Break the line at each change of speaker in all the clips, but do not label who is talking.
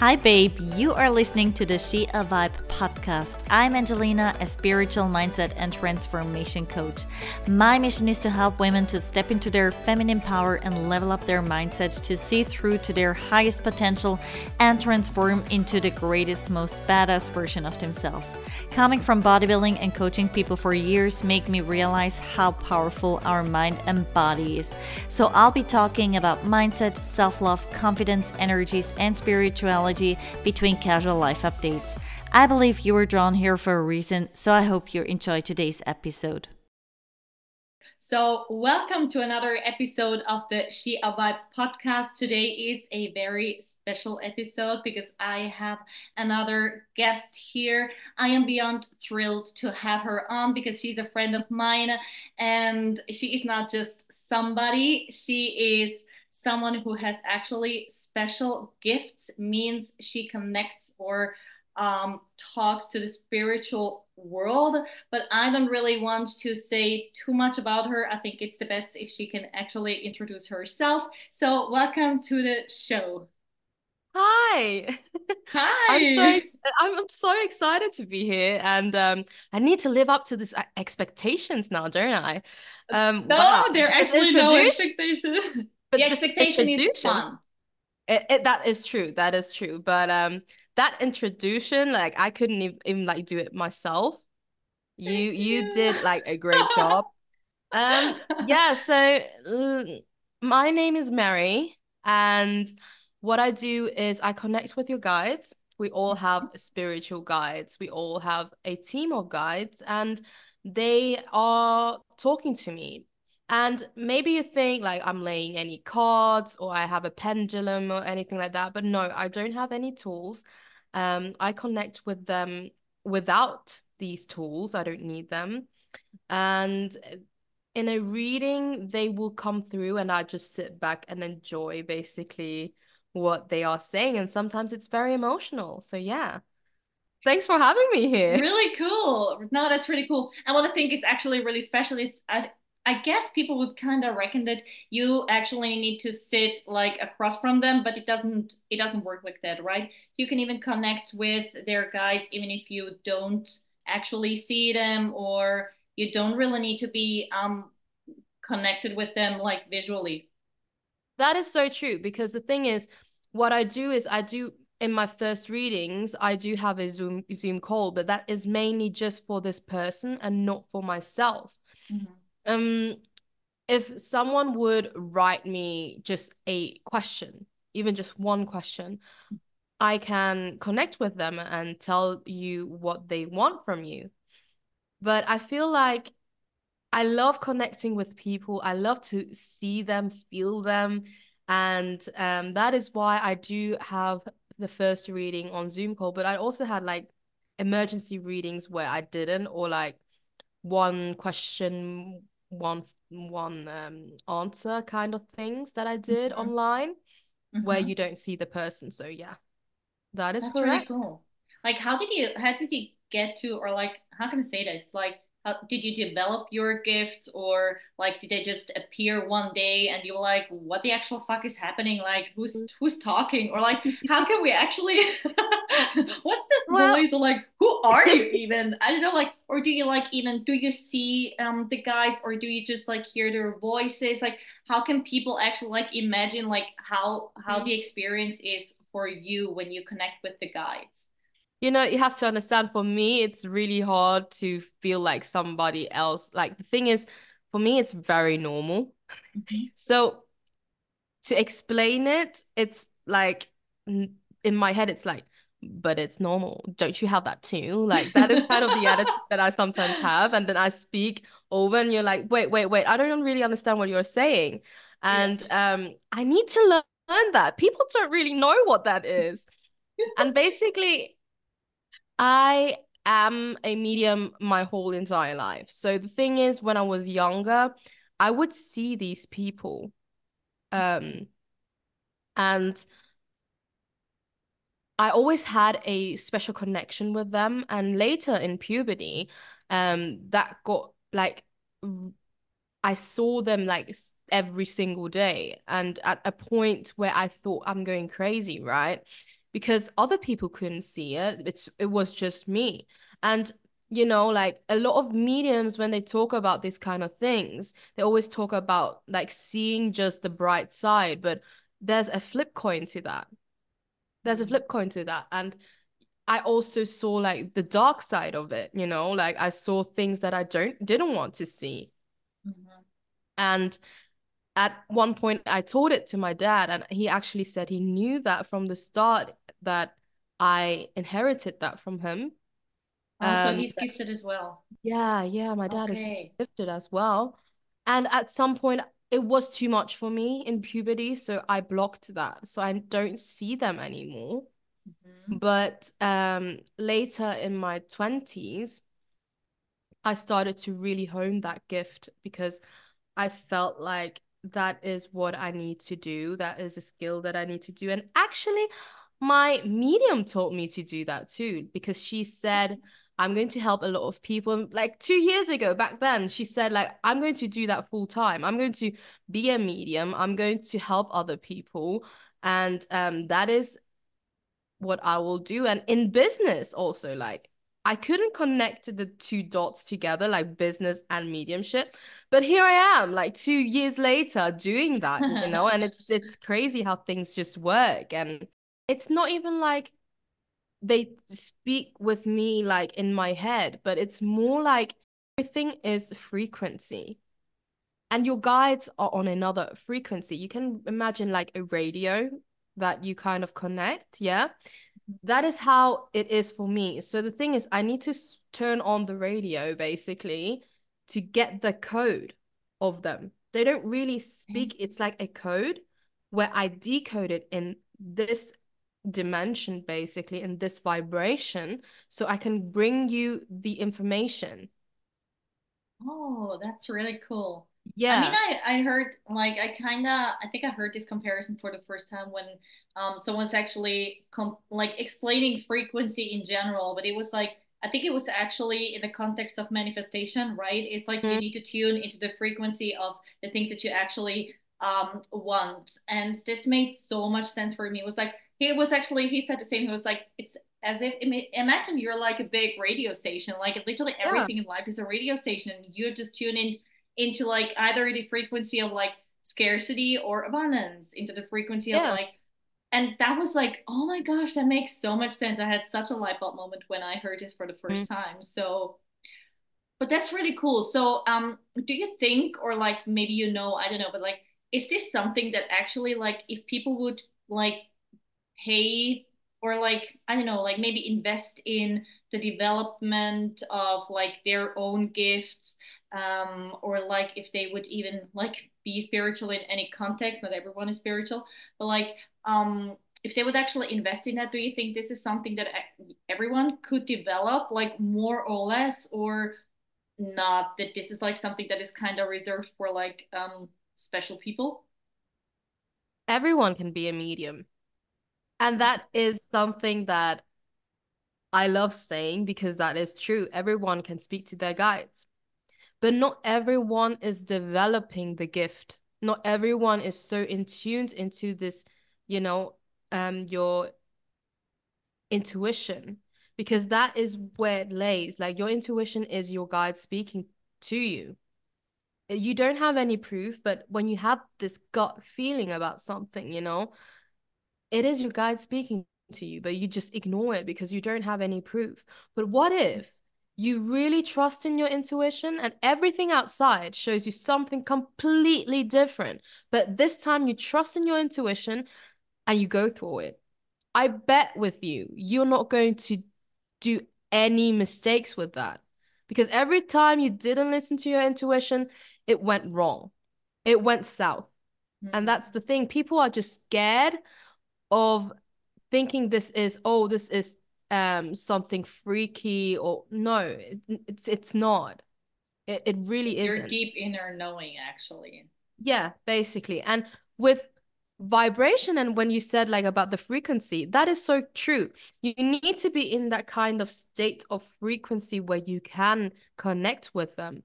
Hi, babe. You are listening to the She a Vibe podcast. I'm Angelina, a spiritual mindset and transformation coach. My mission is to help women to step into their feminine power and level up their mindsets to see through to their highest potential and transform into the greatest, most badass version of themselves. Coming from bodybuilding and coaching people for years make me realize how powerful our mind and body is. So I'll be talking about mindset, self-love, confidence, energies, and spirituality between casual life updates. I believe you were drawn here for a reason, so I hope you enjoy today's episode.
So, welcome to another episode of the She a Vibe podcast. Today is a very special episode because I have another guest here. I am beyond thrilled to have her on because she's a friend of mine and she is not just somebody, she is someone who has actually special gifts means she connects or um, talks to the spiritual world but i don't really want to say too much about her i think it's the best if she can actually introduce herself so welcome to the show
Hi.
Hi.
I'm so I'm, I'm so excited to be here and um I need to live up to this uh, expectations now, don't I?
Um No, wow. there actually no expectation. But the expectation is fun.
It, it, that is true. That is true. But um, that introduction, like I couldn't even, even like do it myself. You you did like a great job. um, yeah. So uh, my name is Mary, and what I do is I connect with your guides. We all have mm-hmm. spiritual guides. We all have a team of guides, and they are talking to me and maybe you think like I'm laying any cards or I have a pendulum or anything like that. But no, I don't have any tools. Um, I connect with them without these tools. I don't need them. And in a reading, they will come through and I just sit back and enjoy basically what they are saying. And sometimes it's very emotional. So yeah. Thanks for having me here.
Really cool. No, that's really cool. And what I think is actually really special, it's I, I guess people would kind of reckon that you actually need to sit like across from them, but it doesn't it doesn't work like that, right? You can even connect with their guides even if you don't actually see them or you don't really need to be um connected with them like visually.
That is so true because the thing is what I do is I do in my first readings I do have a Zoom Zoom call, but that is mainly just for this person and not for myself. Mm-hmm um if someone would write me just a question even just one question i can connect with them and tell you what they want from you. But i feel like i love connecting with people. I love to see them feel them. And um, that is why i do have the first reading on zoom call but i also had like emergency readings where i didn't or like one question one one um answer kind of things that I did mm-hmm. online mm-hmm. where you don't see the person. So yeah. That is
That's
correct.
really cool. Like how did you how did you get to or like how can I say this? Like how did you develop your gifts or like did they just appear one day and you were like what the actual fuck is happening? Like who's mm. who's talking? Or like how can we actually what's this well, voice or like who are you even? I don't know like or do you like even do you see um the guides or do you just like hear their voices? Like how can people actually like imagine like how how mm-hmm. the experience is for you when you connect with the guides
you know you have to understand for me it's really hard to feel like somebody else like the thing is for me it's very normal. Mm-hmm. so to explain it it's like in my head it's like but it's normal. Don't you have that too? Like that is kind of the attitude that i sometimes have and then i speak over and you're like wait wait wait i don't really understand what you're saying. And yeah. um i need to learn that. People don't really know what that is. And basically I am a medium my whole entire life. So the thing is, when I was younger, I would see these people. Um, and I always had a special connection with them. And later in puberty, um, that got like I saw them like every single day. And at a point where I thought I'm going crazy, right? Because other people couldn't see it. It's it was just me. And you know, like a lot of mediums when they talk about these kind of things, they always talk about like seeing just the bright side, but there's a flip coin to that. There's a flip coin to that. And I also saw like the dark side of it, you know, like I saw things that I don't didn't want to see. Mm-hmm. And at one point I told it to my dad and he actually said he knew that from the start that I inherited that from him.
Oh, um, so he's gifted as well.
Yeah, yeah, my dad okay. is gifted as well. And at some point it was too much for me in puberty, so I blocked that. So I don't see them anymore. Mm-hmm. But um, later in my 20s, I started to really hone that gift because I felt like that is what I need to do. That is a skill that I need to do. And actually, my medium taught me to do that too because she said, I'm going to help a lot of people. Like two years ago, back then, she said, like, I'm going to do that full time. I'm going to be a medium. I'm going to help other people. And um, that is what I will do. And in business, also, like I couldn't connect the two dots together, like business and mediumship. But here I am, like two years later, doing that, you know, and it's it's crazy how things just work. And it's not even like they speak with me like in my head, but it's more like everything is frequency. And your guides are on another frequency. You can imagine like a radio that you kind of connect. Yeah. Mm-hmm. That is how it is for me. So the thing is, I need to turn on the radio basically to get the code of them. They don't really mm-hmm. speak, it's like a code where I decode it in this dimension, basically, in this vibration, so I can bring you the information.
Oh, that's really cool
yeah
i mean i i heard like i kind of i think i heard this comparison for the first time when um someone's actually com- like explaining frequency in general but it was like i think it was actually in the context of manifestation right it's like mm-hmm. you need to tune into the frequency of the things that you actually um want and this made so much sense for me it was like he was actually he said the same he was like it's as if imagine you're like a big radio station like literally everything yeah. in life is a radio station and you just tune in into like either the frequency of like scarcity or abundance into the frequency yeah. of like and that was like oh my gosh that makes so much sense i had such a light bulb moment when i heard this for the 1st mm-hmm. time so but that's really cool so um do you think or like maybe you know i don't know but like is this something that actually like if people would like pay or like i don't know like maybe invest in the development of like their own gifts um or like if they would even like be spiritual in any context not everyone is spiritual but like um if they would actually invest in that do you think this is something that everyone could develop like more or less or not that this is like something that is kind of reserved for like um special people?
Everyone can be a medium and that is something that I love saying because that is true. Everyone can speak to their guides, but not everyone is developing the gift. Not everyone is so in tuned into this, you know, um, your intuition because that is where it lays. Like your intuition is your guide speaking to you. You don't have any proof, but when you have this gut feeling about something, you know, it is your guide speaking to you, but you just ignore it because you don't have any proof. But what if you really trust in your intuition and everything outside shows you something completely different, but this time you trust in your intuition and you go through it? I bet with you, you're not going to do any mistakes with that because every time you didn't listen to your intuition, it went wrong. It went south. Mm-hmm. And that's the thing. People are just scared of thinking this is oh this is um something freaky or no it, it's it's not. It, it really is
your deep inner knowing actually.
Yeah basically. And with vibration and when you said like about the frequency that is so true. You need to be in that kind of state of frequency where you can connect with them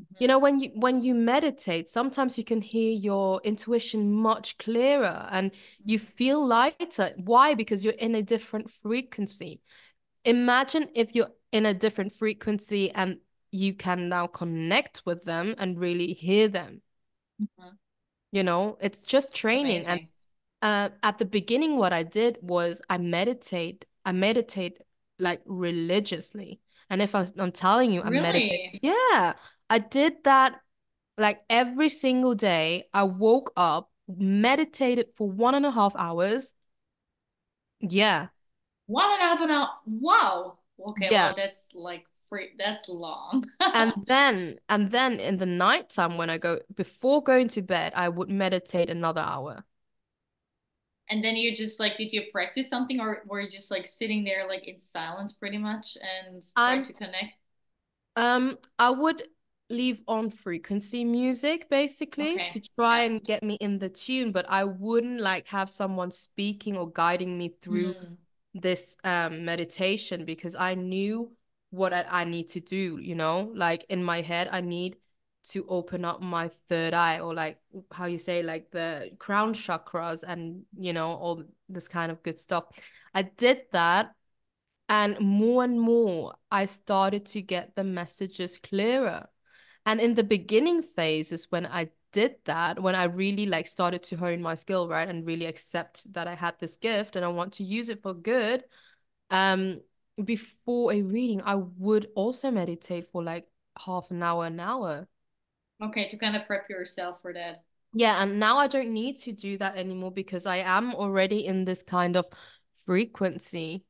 Mm-hmm. You know, when you when you meditate, sometimes you can hear your intuition much clearer and you mm-hmm. feel lighter. Why? Because you're in a different frequency. Imagine if you're in a different frequency and you can now connect with them and really hear them. Mm-hmm. You know, it's just training. Amazing. And uh, at the beginning, what I did was I meditate. I meditate like religiously. And if I I'm telling you, I really? meditate. Yeah, I did that like every single day. I woke up, meditated for one and a half hours. Yeah.
One and a half an hour. Wow. Okay, yeah. well, that's like free. That's long.
and then, and then in the nighttime when I go before going to bed, I would meditate another hour.
And then you just like, did you practice something, or were you just like sitting there like in silence, pretty much, and try to connect?
Um, I would leave on frequency music basically okay. to try yeah. and get me in the tune but i wouldn't like have someone speaking or guiding me through mm. this um meditation because i knew what I, I need to do you know like in my head i need to open up my third eye or like how you say like the crown chakras and you know all this kind of good stuff i did that and more and more i started to get the messages clearer and in the beginning phases when I did that, when I really like started to hone my skill, right, and really accept that I had this gift and I want to use it for good, um, before a reading, I would also meditate for like half an hour, an hour.
Okay, to kind of prep yourself for that.
Yeah, and now I don't need to do that anymore because I am already in this kind of frequency.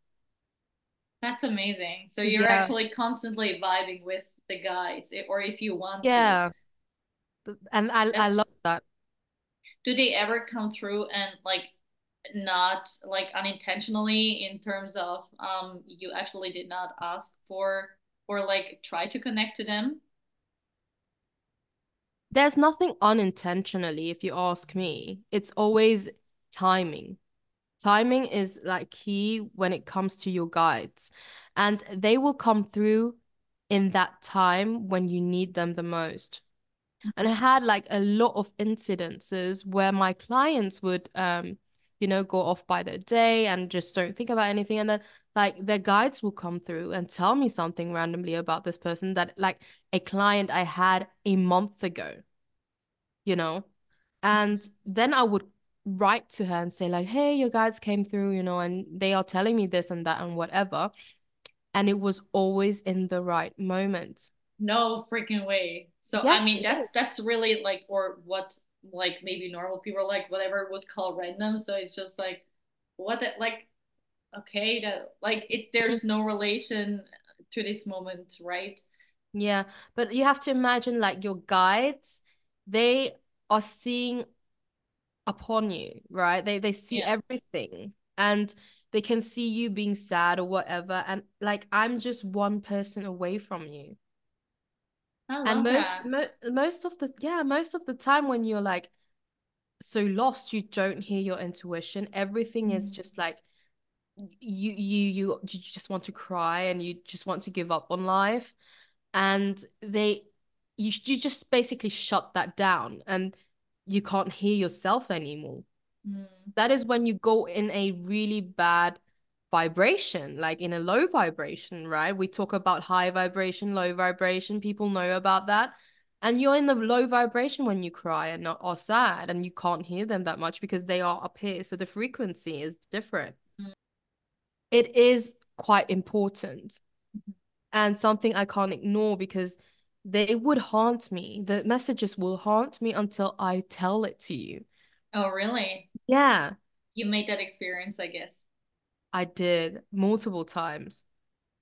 That's amazing. So you're yeah. actually constantly vibing with the guides eh, or if you want
yeah. To. and i That's, i love that.
Do they ever come through and like not like unintentionally in terms of um you actually did not ask for or like try to connect to them?
There's nothing unintentionally if you ask me. It's always timing. Timing is like key when it comes to your guides. And they will come through in that time when you need them the most. And I had like a lot of incidences where my clients would um you know go off by their day and just don't think about anything. And then like their guides will come through and tell me something randomly about this person that like a client I had a month ago you know? And then I would write to her and say like hey your guides came through you know and they are telling me this and that and whatever and it was always in the right moment.
No freaking way. So yes, I mean that's that's really like or what like maybe normal people like whatever would call random. So it's just like what that like okay that like it's there's no relation to this moment, right?
Yeah, but you have to imagine like your guides, they are seeing upon you, right? They they see yeah. everything. And they can see you being sad or whatever and like i'm just one person away from you. And most mo- most of the yeah most of the time when you're like so lost you don't hear your intuition. Everything mm. is just like you you you you just want to cry and you just want to give up on life. And they you you just basically shut that down and you can't hear yourself anymore Mm. That is when you go in a really bad vibration, like in a low vibration, right? We talk about high vibration, low vibration. People know about that. And you're in the low vibration when you cry and not are sad, and you can't hear them that much because they are up here. So the frequency is different. Mm. It is quite important mm-hmm. and something I can't ignore because they would haunt me. The messages will haunt me until I tell it to you.
Oh, really?
Yeah.
You made that experience, I guess.
I did multiple times.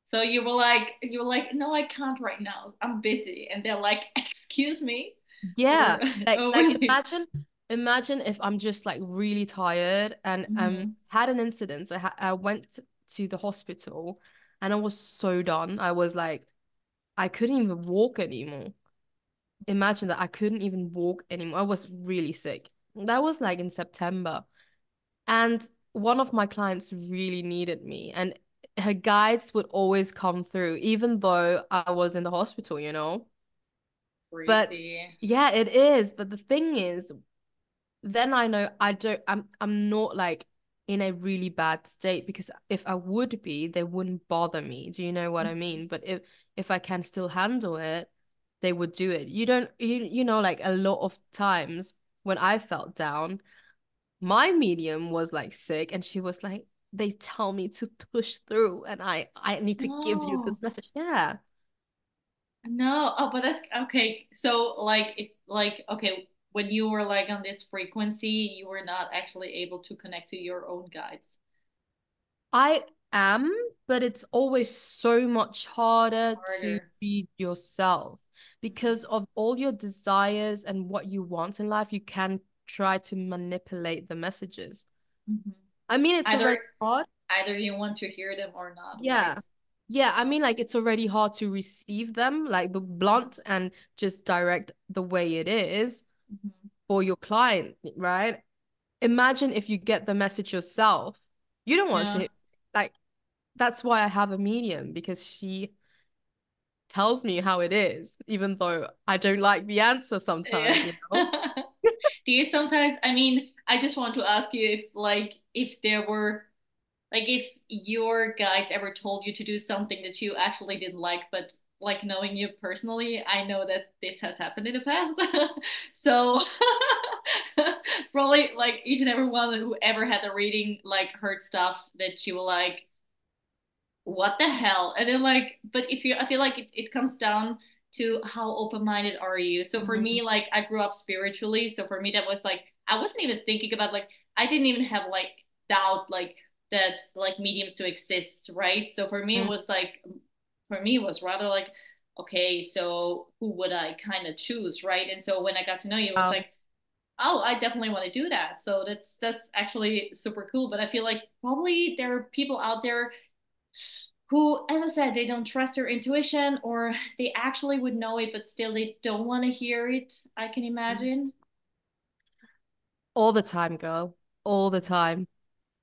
So you were like, you were like, no, I can't right now. I'm busy. And they're like, excuse me.
Yeah. Or, like, oh, like really? imagine, imagine if I'm just like really tired and um, um had an incident. I, ha- I went to the hospital and I was so done. I was like, I couldn't even walk anymore. Imagine that I couldn't even walk anymore. I was really sick. That was like in September. And one of my clients really needed me and her guides would always come through even though I was in the hospital, you know. but yeah it is. But the thing is then i know i don't i'm i'm not like in a really bad state because if i would be they wouldn't bother me. Do you know what i mean? Mm-hmm. But if if i can still handle it they would do it. You don't you, you know like a lot of times when i felt down my medium was like sick and she was like they tell me to push through and i i need to give you this message. Yeah.
No, oh, but that's okay. So like if like okay, when you were like on this frequency, you were not actually able to connect to your own guides.
I am, but it's always so much harder to be yourself because of all your desires and what you want in life. You can try to manipulate the messages.
Mhm.
I mean, it's
Either
already hard.
either you want to hear them or not,
Yeah.
right?
Yeah, I mean, like it's already hard to receive them, like the blunt and just direct the way it is
Mhm.
for your client, right? Imagine if you get the message yourself. You don't want
Yeah.
to, like, that's why I have a medium because she tells me how it is, even though I don't like the answer sometimes,
Yeah.
you know?
Do you sometimes, I mean, I just want to ask you if like if there were like if your guides ever told you to do something that you actually didn't like, but like knowing you personally, I know that this has happened in the past. So probably like each and every one who ever had a reading like heard stuff that you were like, what the hell? And then like, but if you, I feel like it, it comes down to how open-minded are you. So for
Mhm.
me, like I grew up spiritually. So for me, that was like, I wasn't even thinking about like, I didn't even have like doubt like that like mediums to exist, right? So for me, it
Mm.
was like, for me, it was rather like, okay, so who would I kind of choose, right? And so when I got to know you, it was
Wow.
like, oh, I definitely want to do that. So that's that's actually super cool. But I feel like probably there are people out there who, as I said, they don't trust their intuition or they actually would know it, but still they don't want to hear it. I can imagine.
All the time, girl. All the time.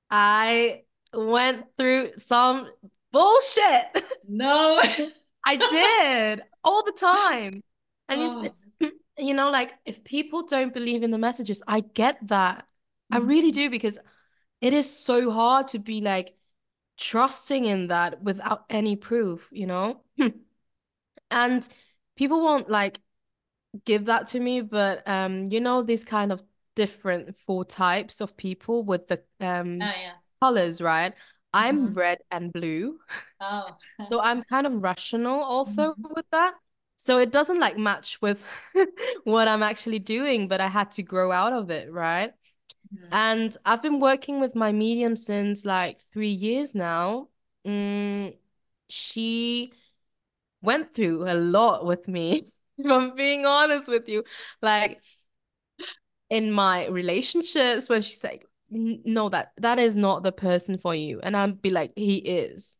I went through some bullshit.
No.
I did all the time. And
Oh.
it's, it's, you know, like if people don't believe in the messages, I get that. I
Mhm.
really do because it is so hard to be like trusting in that without any proof, you know? And people won't like give that to me, but um, you know, these kind of different four types of people with the um
Oh yeah.
colors, right? I'm
Mhm.
red and blue.
Oh.
So I'm kind of rational also
Mhm.
with that. So it doesn't like match with what I'm actually doing, but I had to grow out of it, right?
Mhm.
And I've been working with my medium since like three years now. Mm, she went through a lot with me, if I'm being honest with you. Like in my relationships, when she's like, no, that that is not the person for you. And I'd be like, he is.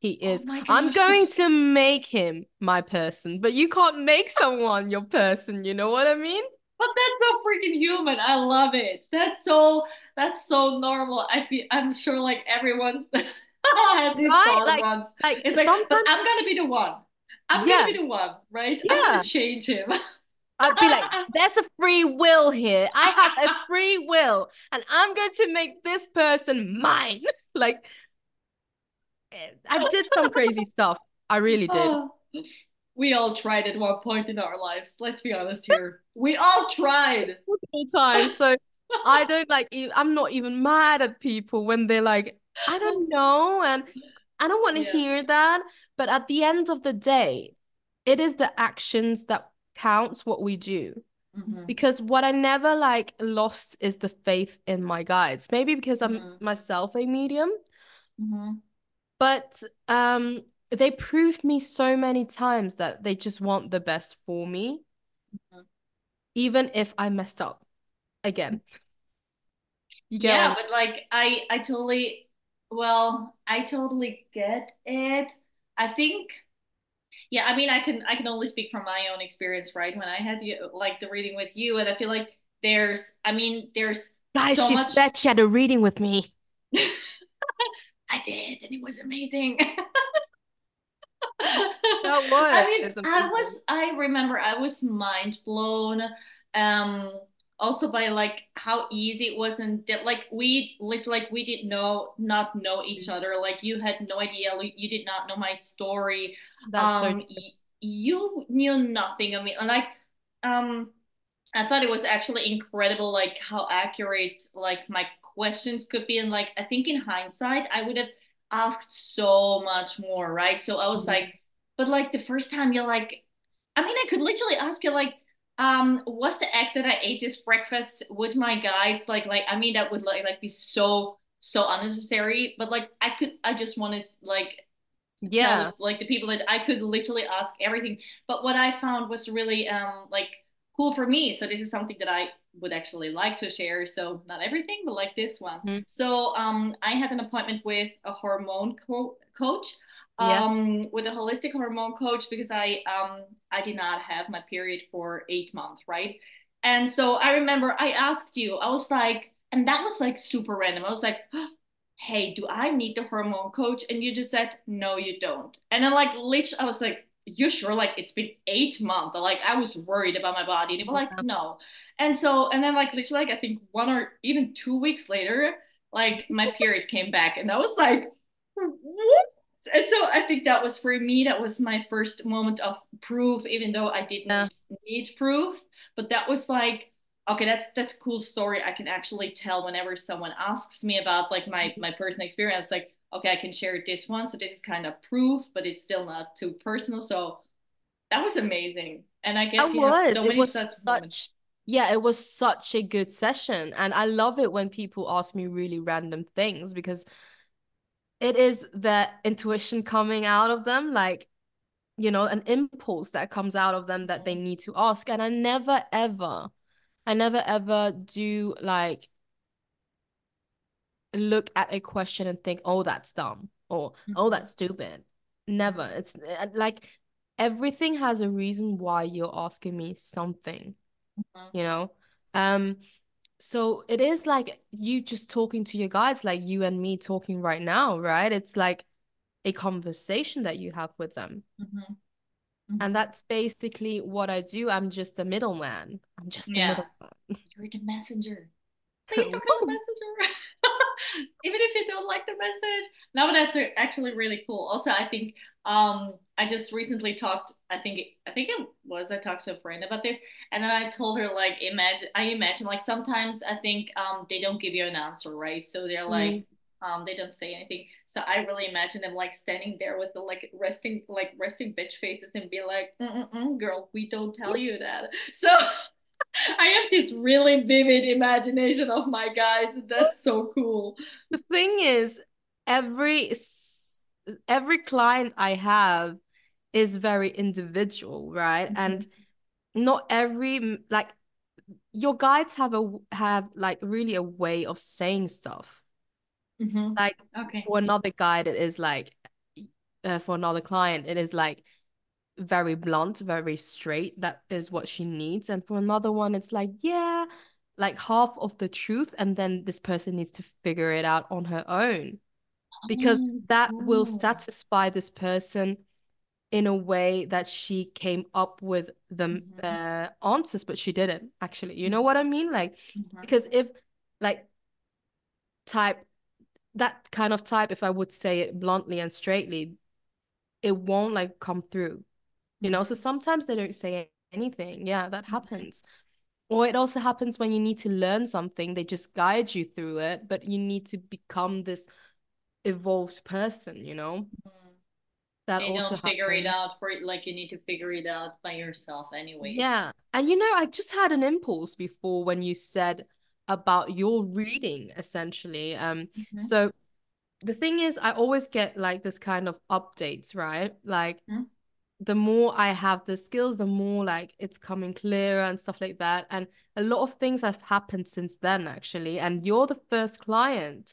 He
Oh
is.
my
I'm going to make him my person, but you can't make someone your person, you know what I mean?
But that's so freaking human. I love it. That's so that's so normal. I feel I'm sure like everyone had this
Right?
thought
Like,
once.
like
It's like,
sometimes,
I'm gonna be the one. I'm
yeah,
gonna be the one, right? I'm
yeah.
gonna change him.
I'd be like, there's a free will here. I have a free will, and I'm going to make this person mine. Like, eh, I did some crazy stuff. I really did.
We all tried at one point in our lives. Let's be honest here. We all tried.
multiple times. So I don't like, I'm not even mad at people when they're like, I don't know. And I don't want to
Yeah.
hear that. But at the end of the day, it is the actions that counts what we do.
Mhm.
Because what I never like lost is the faith in my guides. Maybe because I'm
Mhm.
myself a medium,
Mhm.
but um they proved me so many times that they just want the best for me,
Mhm.
even if I messed up again. You get
Yeah, but like I I totally well, I totally get it. I think yeah, I mean I can I can only speak from my own experience, right? When I had you like the reading with you and I feel like there's I mean there's
Guys,
so
she
much
said she had a reading with me.
I did and it was amazing.
that was.
I mean, I was. I remember I was mind blown. Um, also by like how easy it was and like we lived like we did know not know each mm-hmm. other like you had no idea you did not know my story That's um so you knew nothing of me and like um i thought it was actually incredible like how accurate like my questions could be and like i think in hindsight i would have asked so much more right so i was mm-hmm. like but like the first time you're like i mean i could literally ask you like um was the act that i ate this breakfast with my guides? Like like i mean that would like like be so so unnecessary but like i could i just want to like
yeah.
the, like the people that i could literally ask everything. But what i found was really um like cool for me. So this is something that i would actually like to share. So not everything but like this one. Mm-hmm. so um i had an appointment with a hormone co- coach yeah. um with a holistic hormone coach because i um i did not have my period for eight months right? And so i remember i asked you i was like and that was like super random. I was like hey do i need the hormone coach? And you just said no you don't. And then like literally i was like you sure? Like it's been eight months. Like i was worried about my body and they were like no. And so and then like literally like i think one or even two weeks later like my period came back and i was like what and so I think that was for me, that was my first moment of proof, even though I didn't yeah. need proof. But that was like, okay, that's that's a cool story. I can actually tell whenever someone asks me about like my my personal experience, like, okay, I can share this one. So this is kind of proof, but it's still not too personal. So that was amazing. And I guess you was. have so many such, such moments.
Yeah, it was such a good session. And I love it when people ask me really random things because it is the intuition coming out of them like you know an impulse that comes out of them that they mm-hmm. need to ask and i never ever i never ever do like look at a question and think oh that's dumb or mm-hmm. oh that's stupid never mm-hmm. it's uh, like everything has a reason why you're asking me something mm-hmm. you know um so it is like you just talking to your guides like you and me talking right now right? It's like a conversation that you have with them. Mm-hmm. Mm-hmm. and that's basically what i do. I'm just a middleman. I'm just yeah. a middleman
you're the messenger. Please don't call the messenger. Even if you don't like the message. No but that's actually really cool. Also i think um I just recently talked. I think I think it was I talked to a friend about this, and then I told her like imagine. I imagine like sometimes I think um they don't give you an answer, right? So they're like. Mm. Um, they don't say anything. So I really imagine them like standing there with the like resting, like resting bitch faces and be like, Mm-mm-mm, "Girl, we don't tell you that." So I have this really vivid imagination of my guys, that's so cool.
The thing is, every every client I have is very individual, right? Mm-hmm. And not every like your guides have a have like really a way of saying stuff. Mm-hmm. Like okay. for another guide, it is like uh, for another client, it is like very blunt, very straight. That is what she needs. And for another one, it's like, yeah, like half of the truth, and then this person needs to figure it out on her own because oh, that will satisfy this person in a way that she came up with the mm-hmm. uh, answers but she didn't actually you know what i mean like mm-hmm. because if like type that kind of type if i would say it bluntly and straightly it won't like come through you know so mm-hmm. sometimes they don't say anything yeah that mm-hmm. happens or it also happens when you need to learn something they just guide you through it but you need to become this evolved person you know mm-hmm
that you also don't figure happens. it out for like you need to figure it out by yourself anyway
yeah and you know i just had an impulse before when you said about your reading essentially um mm-hmm. so the thing is i always get like this kind of updates right like mm-hmm. the more i have the skills the more like it's coming clearer and stuff like that and a lot of things have happened since then actually and you're the first client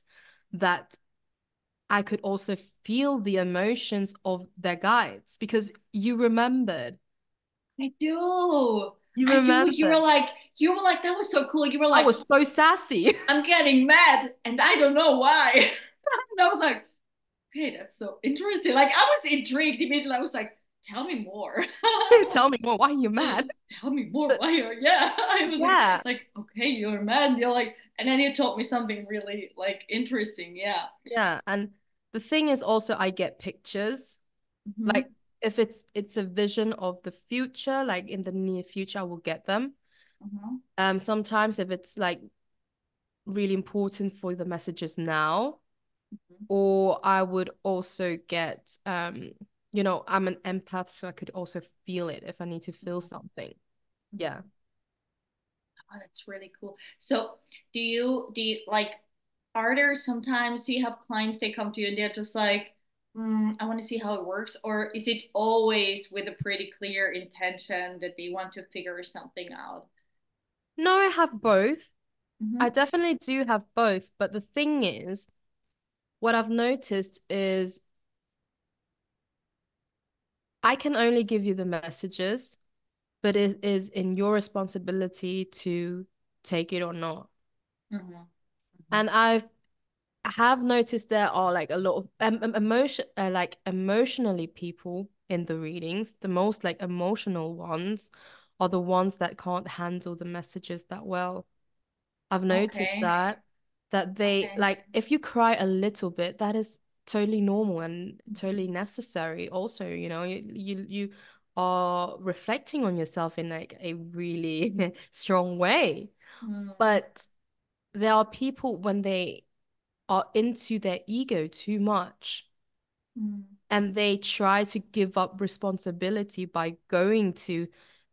that I could also feel the emotions of their guides because you remembered.
I do. You remember? You were like, you were like, that was so cool. You were like, I
was so sassy.
I'm getting mad, and I don't know why. and I was like, okay, that's so interesting. Like, I was intrigued immediately. I was like, tell me more.
tell me more. Why are you mad?
tell me more. Why are yeah? I was
yeah.
like, like, okay, you're mad. You're like, and then you taught me something really like interesting. Yeah.
Yeah, and the thing is also I get pictures. Mm-hmm. Like if it's it's a vision of the future, like in the near future, I will get them. Mm-hmm. Um, sometimes if it's like really important for the messages now, mm-hmm. or I would also get um, you know, I'm an empath, so I could also feel it if I need to feel mm-hmm. something. Yeah.
Oh, that's really cool. So, do you do you like? Are there sometimes do you have clients they come to you and they're just like, mm, I want to see how it works, or is it always with a pretty clear intention that they want to figure something out?
No, I have both. Mm-hmm. I definitely do have both, but the thing is, what I've noticed is I can only give you the messages but it is in your responsibility to take it or not. Mm-hmm. Mm-hmm. And I've have noticed there are like a lot of um, emotion uh, like emotionally people in the readings the most like emotional ones are the ones that can't handle the messages that well i've noticed okay. that that they okay. like if you cry a little bit that is totally normal and totally necessary also you know you you, you are reflecting on yourself in like a really strong way. Mm. But there are people when they are into their ego too much mm. and they try to give up responsibility by going to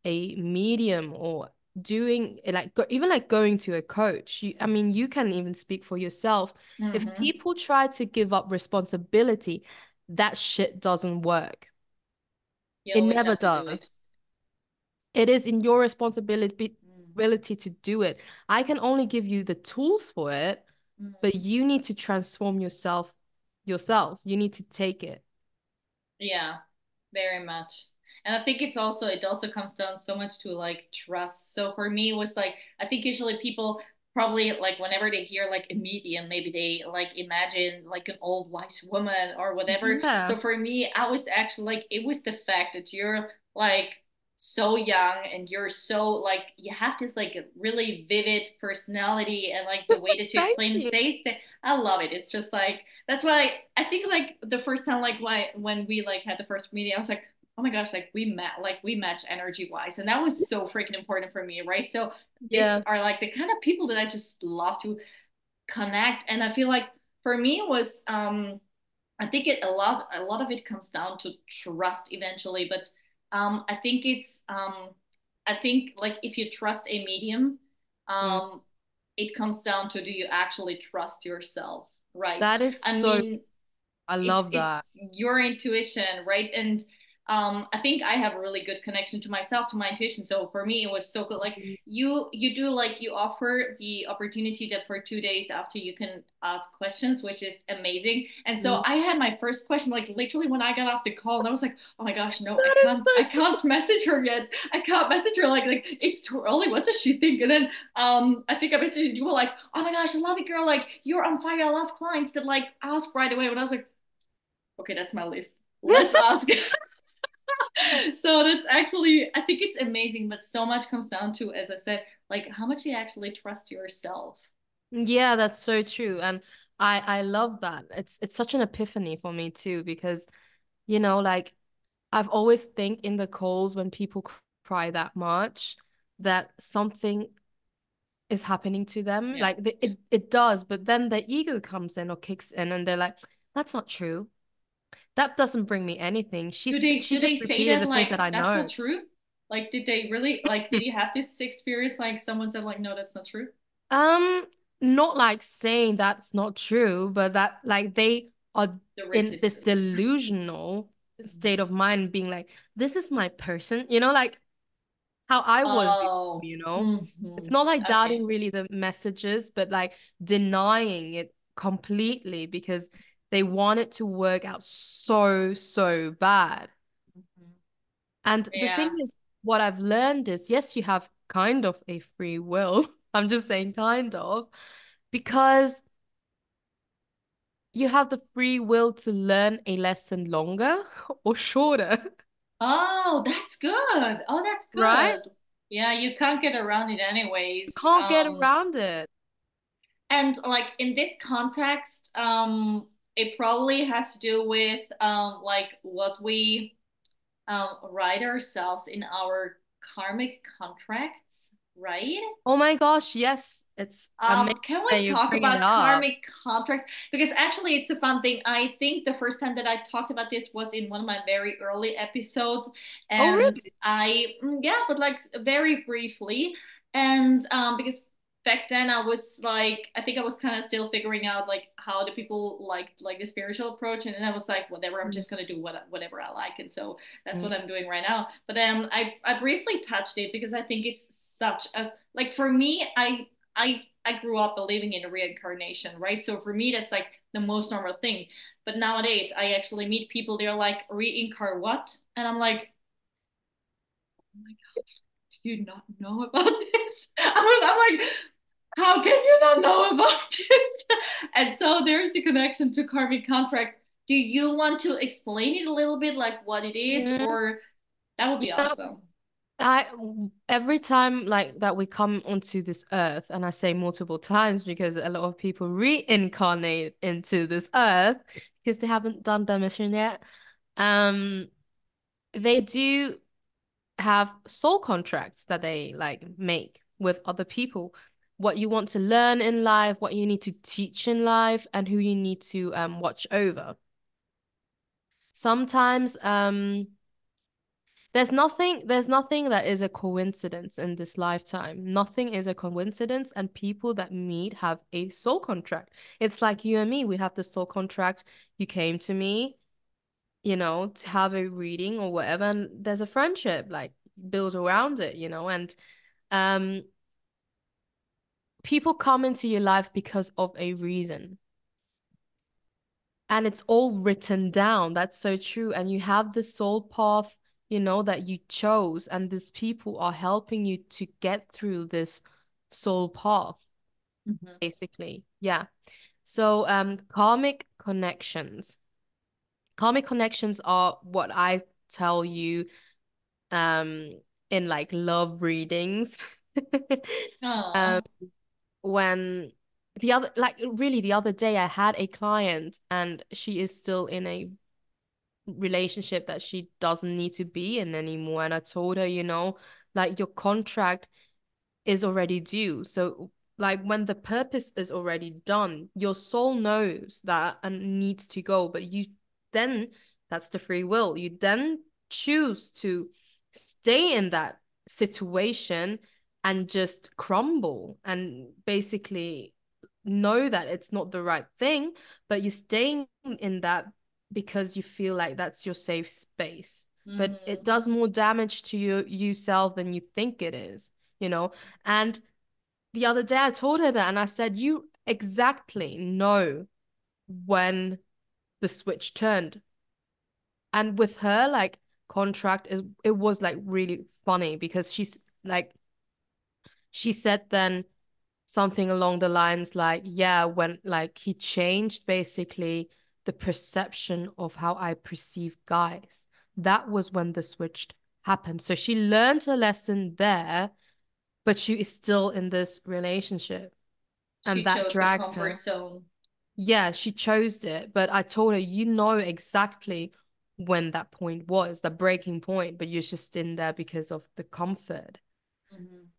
a medium or doing like go, even like going to a coach you, i mean you can even speak for yourself mm-hmm. if people try to give up responsibility that shit doesn't work you it never does. It. it is in your responsibility ability to do it. I can only give you the tools for it, mm. but you need to transform yourself yourself. You need to take it.
Yeah, very much. And I think it's also it also comes down so much to like trust. So for me it was like I think usually people probably like whenever they hear like a medium maybe they like imagine like an old wise woman or whatever. Yeah. so for me i was actually like it was the fact that you're like so young and you're so like you have this like really vivid personality and like the way that you explain and say stuff i love it. It's just like that's why I think like the first time like why when we like had the first meeting i was like oh my gosh, like we met, like we match energy wise. And that was so freaking important for me, right? So yeah. these are like the kind of people that I just love to connect. And I feel like for me it was um I think it a lot a lot of it comes down to trust eventually, but um I think it's um I think like if you trust a medium, mm. um it comes down to do you actually trust yourself, right?
That is I so mean, I love
it's,
that.
It's your intuition, right? And um, I think I have a really good connection to myself, to my intuition. So for me, it was so good. Like mm-hmm. you, you do like you offer the opportunity that for two days after you can ask questions, which is amazing. And so mm-hmm. I had my first question, like literally when I got off the call, and I was like, oh my gosh, no, that I can't, so I can't message her yet. I can't message her. Like, like it's too early. What does she think? And then um, I think I messaged you were like, oh my gosh, I love it, girl. Like you're on fire. I love clients that like ask right away. But I was like, okay, that's my list. Let's ask. so that's actually i think it's amazing but so much comes down to as i said like how much you actually trust yourself.
Yeah that's so true and i i love that. It's it's such an epiphany for me too because you know like i've always think in the calls when people cry that much that something is happening to them yeah. like the, it, it does but then the ego comes in or kicks in and they're like that's not true that doesn't bring me anything. She's
they,
she
just they say that, the like, that I that's know. not true? Like, did they really like? did you have this experience? Like, someone said, like, no, that's not true.
Um, not like saying that's not true, but that like they are the in this delusional state of mind, being like, this is my person. You know, like how I was, oh. you know. Mm-hmm. It's not like doubting okay. really the messages, but like denying it completely because they want it to work out so, so bad. Mm-hmm. And yeah. the thing is, what I've learned is yes, you have kind of a free will. I'm just saying, kind of, because you have the free will to learn a lesson longer or shorter.
Oh, that's good. Oh, that's good.
Right?
Yeah, you can't get around it anyways.
You can't get
Um,
around it.
and like in this context, um, it probably has to do with um, like what we um, write ourselves in our karmic contracts, right?
Oh my gosh, yes. It's
Um, can we talk about karmic contracts? Because actually, it's a fun thing. I think the first time that I talked about this was in one of my very early episodes,
Oh,
and
really?
I, mm, yeah, but like very briefly. And um, because back then I was like, I think I was kind of still figuring out like how do people like like the spiritual approach, and then I was like, whatever, I'm just gonna do what whatever I like, and so that's
Mm.
what I'm doing right now. But um, I I briefly touched it because I think it's such a like for me, I I I grew up believing in reincarnation, right? So for me, that's like the most normal thing. But nowadays, I actually meet people. They're like, reincarnate what? And I'm like, oh my gosh, do you not know about this? I'm, I'm like, how can you not know about this? And so there's the connection to karmic contract. Do you want to explain it a little bit, like what it is,
Mm,
or that would be
you know,
awesome.
I every time like that we come onto this earth, and I say multiple times because a lot of people reincarnate into this earth because they haven't done their mission yet. Um, they do have soul contracts that they like make with other people. What you want to learn in life, what you need to teach in life, and who you need to um watch over. Sometimes um there's nothing there's nothing that is a coincidence in this lifetime. Nothing is a coincidence and people that meet have a soul contract. It's like you and me, we have the soul contract. You came to me, you know, to have a reading or whatever, and there's a friendship like built around it, you know, and um people come into your life because of a reason. And it's all written down. That's so true. And you have the soul path, you know, that you chose, and these people are helping you to get through this soul path,
Mhm.
basically. Yeah. So um karmic connections. Karmic connections are what I tell you um in like love readings. Um when the other like really the other day I had a client and she is still in a relationship that she doesn't need to be in anymore. And I told her you know like your contract is already due. So like when the purpose is already done your soul knows that and needs to go. But you then that's the free will. You then choose to stay in that situation and just crumble and basically know that it's not the right thing but you're staying in that because you feel like that's your safe space but it
Mhm.
does more damage to you yourself than you think it is you know and the other day I told her that and I said, You exactly know when the switch turned. And with her, like, contract is it was like really funny because she's like she said then something along the lines like, yeah, when like he changed basically the perception of how I perceive guys. That was when the switch happened. So she learned her lesson there, but she is still in this relationship and
She
that drags her.
zone.
Yeah, she chose it, but I told her, you know exactly when that point was, the breaking point, but you're just in there because of the comfort.
Mhm.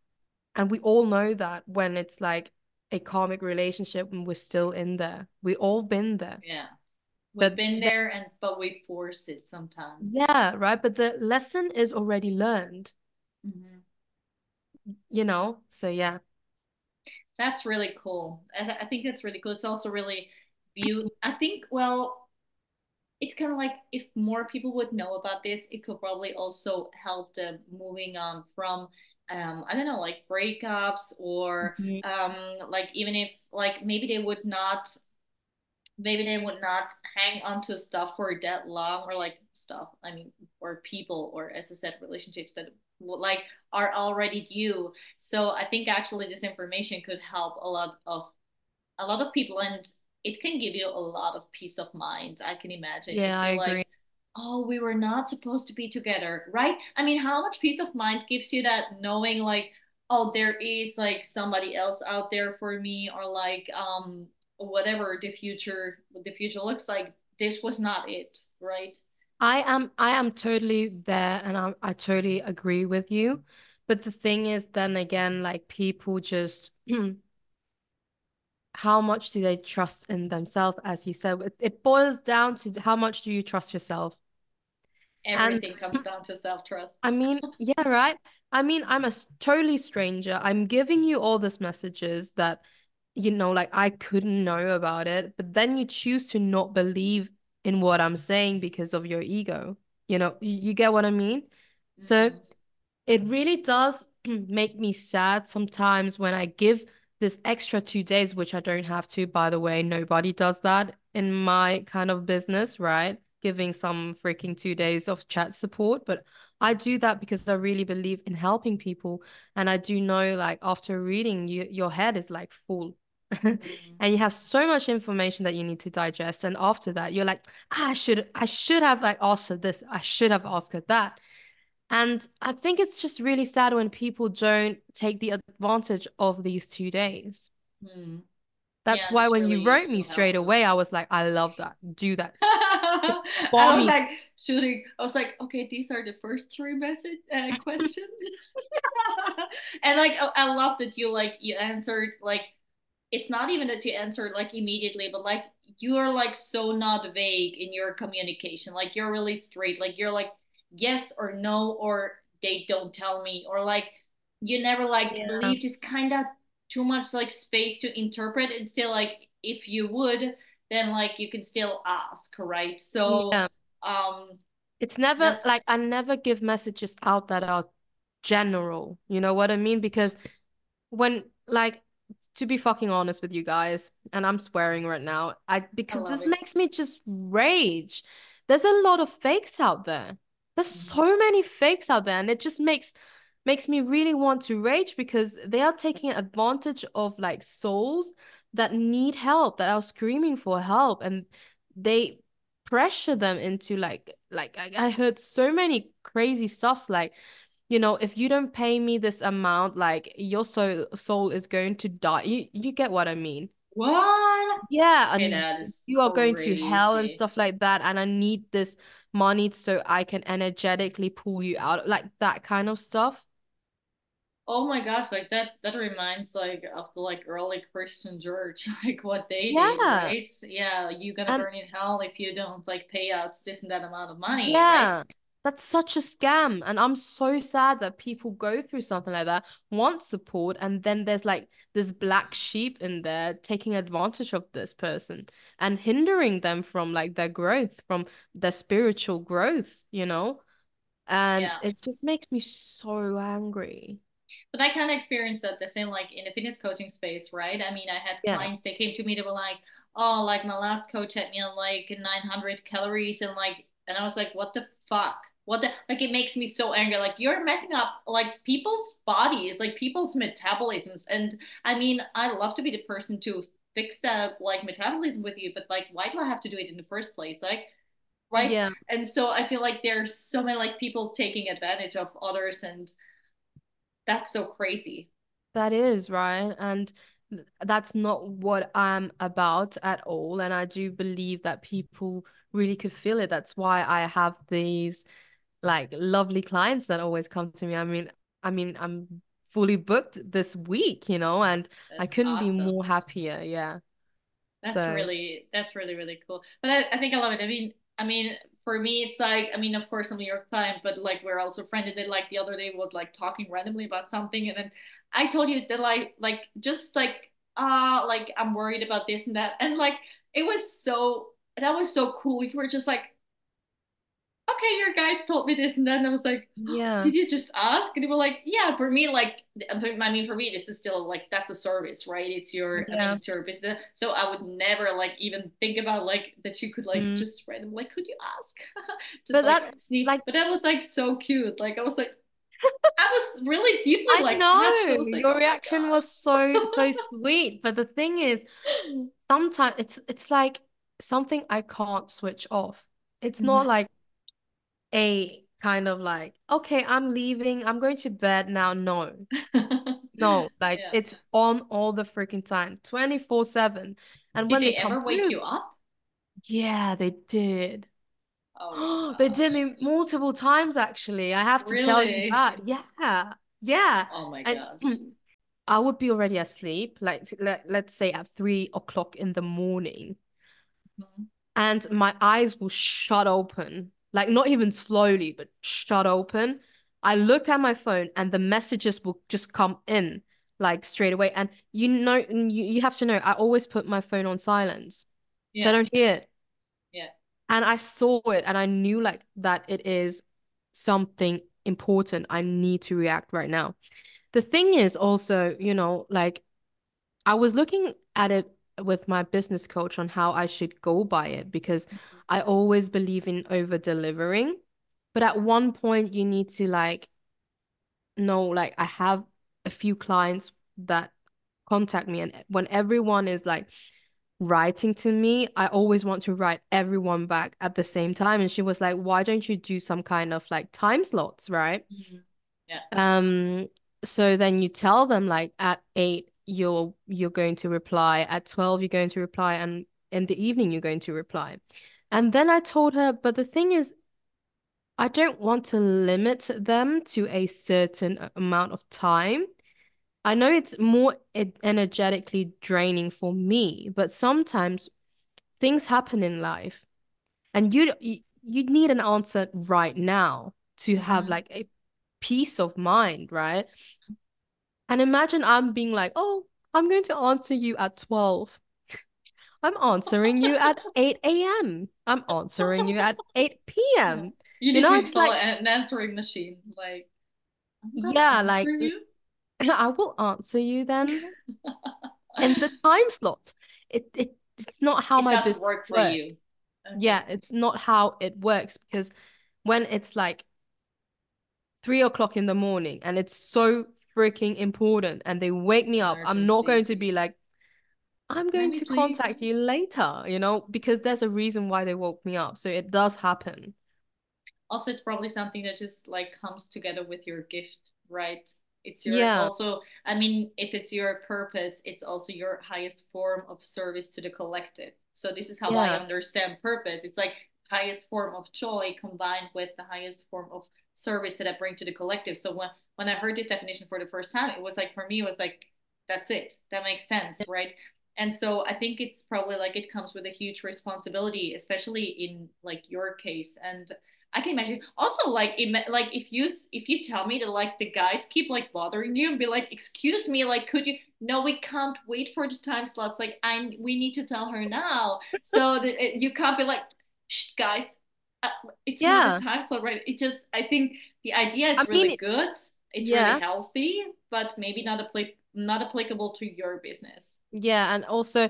And we all know that when it's like a karmic relationship and we're still in there. We all been there.
Yeah. We've
But
been
the-
there and but we force it sometimes.
yeah, right. But the lesson is already learned,
Mhm.
you know? So yeah.
That's really cool. I, th- I think that's really cool. It's also really beautiful. I think, well, it's kind of like if more people would know about this, it could probably also help them moving on from, um, I don't know, like breakups or
Mhm.
um, like even if like maybe they would not maybe they would not hang on to stuff for that long or like stuff i mean or people or as i said relationships that like are already due so i think actually this information could help a lot of a lot of people and it can give you a lot of peace of mind i can imagine
Yeah, I
you're
agree.
Oh, we were not supposed to be together, right? I mean, how much peace of mind gives you that knowing like, oh, there is like somebody else out there for me, or like um whatever the future the future looks like. This was not it, right?
I am I am totally there and I I totally agree with you. But the thing is then again, like people just how much do they trust in themselves, as you said? It boils down to how much do you trust yourself?
Everything and, comes down to self-trust.
I mean, yeah, right. I mean, I'm a totally stranger. I'm giving you all these messages that, you know, like I couldn't know about it, but then you choose to not believe in what I'm saying because of your ego. You know, you, you get what I mean? Mm-hmm. So it really does make me sad sometimes when I give this extra two days, which I don't have to, by the way. Nobody does that in my kind of business, right? Giving some freaking two days of chat support. But I do that because I really believe in helping people. And I do know, like, after reading, you, your head is like full. And you have so much information that you need to digest and after that you're like ah, i should i should have like asked her this i should have asked her that and I think it's just really sad when people don't take the advantage of these two days. Hmm. That's yeah, why when really you wrote me straight away, I was like, I love that. Do that.
I was like shooting. I was like, okay, these are the first three message uh, questions, and like I love that you like you answered like it's not even that you answered like immediately, but like you are like so not vague in your communication. Like you're really straight. Like you're like yes or no or they don't tell me or like you never like yeah. leave this kind of too much like space to interpret and still like if you would then like you can still ask right so yeah. um
it's never like i never give messages out that are general you know what i mean because when like to be fucking honest with you guys and i'm swearing right now i because I this it. makes me just rage there's a lot of fakes out there there's mm-hmm. so many fakes out there, and it just makes makes me really want to rage because they are taking advantage of like souls that need help, that are screaming for help, and they pressure them into like like I, I heard so many crazy stuffs like you know if you don't pay me this amount like your soul soul is going to die you you get what i mean
what
yeah and you are crazy. going to hell and stuff like that and i need this money so I can energetically pull you out, like that kind of stuff.
Oh my gosh, like that that reminds like of the like early Christian church, like what they
yeah.
did, right? Yeah, you gonna burn in hell if you don't like pay us this and that amount of money.
Yeah. Right? That's such a scam. And I'm so sad that people go through something like that, want support, and then there's like this black sheep in there taking advantage of this person and hindering them from like their growth, from their spiritual growth, you know? And yeah. it just makes me so angry.
But I kind of experienced that the same like in the fitness coaching space, right? I mean, I had yeah. clients, they came to me, they were like, oh, like my last coach had me on like 900 calories and like, and I was like, what the fuck? what the like it makes me so angry like you're messing up like people's bodies like people's metabolisms and i mean i love to be the person to fix that like metabolism with you but like why do i have to do it in the first place like right
yeah
and so i feel like there's so many like people taking advantage of others and that's so crazy
that is right and that's not what i'm about at all and i do believe that people really could feel it that's why i have these like lovely clients that always come to me. I mean, I mean, I'm fully booked this week, you know, and that's I couldn't awesome. be more happier. Yeah.
That's so. really that's really really cool. But I, I think I love it. I mean, I mean, for me, it's like I mean, of course, I'm your client, but like we're also friendly. That like the other day was like talking randomly about something, and then I told you that like like just like ah uh, like I'm worried about this and that, and like it was so that was so cool. You were just like okay, your guides told me this. And then I was like,
yeah,
did you just ask? And they were like, yeah, for me, like, I mean, for me, this is still like, that's a service, right? It's your, yeah. I mean, it's your business. So I would never like even think about like that you could like mm. just random, like, could you ask? just
but like, that's sneak.
Like, but that was like so cute. Like, I was like, I was really deeply I like
know. Like, Your oh reaction was so so sweet. But the thing is, sometimes it's it's like something I can't switch off. It's mm-hmm. not like a kind of like, okay, I'm leaving, I'm going to bed now. No. No, like
Yeah.
it's on all the freaking time, 24/7. And
Did
when
they
they come
ever wake
through,
you up?
yeah, they did.
Oh
They did me multiple times actually. I have to tell you that. Yeah. Yeah.
Oh my
And
gosh.
I would be already asleep, like let, let's say at three o'clock in the morning,
Mhm.
and my eyes will shut open, like not even slowly, but shut open. I looked at my phone and the messages will just come in like straight away. And you know, you, you have to know, I always put my phone on silence. So I don't hear it.
Yeah.
And I saw it and I knew like that it is something important. I need to react right now. The thing is also, you know, like I was looking at it with my business coach on how I should go by it because I always believe in over delivering. But at one point you need to like know like I have a few clients that contact me and when everyone is like writing to me, I always want to write everyone back at the same time. And she was like, why don't you do some kind of like time slots, right?
Mhm. Yeah.
Um, so then you tell them like at eight you're you're going to reply, at 12 you're going to reply, and in the evening you're going to reply. And then I told her, but the thing is, I don't want to limit them to a certain amount of time. I know it's more energetically draining for me, but sometimes things happen in life and you you, need an answer right now to have
Mhm.
like a peace of mind, right? And imagine I'm being like, "Oh, I'm going to answer you at 12. I'm answering you at 8 a.m. I'm answering you at 8 p.m."
You
You
need
know,
to
it's
install
like,
an answering machine. Like,
yeah, like
you.
I will answer you then in the time slots. It it it's not how
It
my business
work for
works.
you. Okay.
Yeah, it's not how it works because when it's like three o'clock in the morning and it's so freaking important and they wake me up, I'm not going to be like, I'm going to
sleep.
contact you later, you know, because there's a reason why they woke me up. So it does happen.
Also, it's probably something that just like comes together with your gift, right? It's your
Yeah,
also, I mean, if it's your purpose, it's also your highest form of service to the collective. So this is how I understand purpose. It's like highest form of joy combined with the highest form of service that I bring to the collective. So when when I heard this definition for the first time, it was like for me, it was like, that's it. That makes sense, right? And so I think it's probably like it comes with a huge responsibility, especially in like your case. And I can imagine also like ima- like if you if you tell me that like the guides keep like bothering you and be like, excuse me, like could you? No, we can't wait for the time slots. Like I we need to tell her now, so that it, you can't be like, shh, guys, uh, it's not
yeah.
the time slot, right? It just I think the idea
I
is
mean,
really good. It's really healthy, but maybe not apply not applicable to your business.
yeah. And also,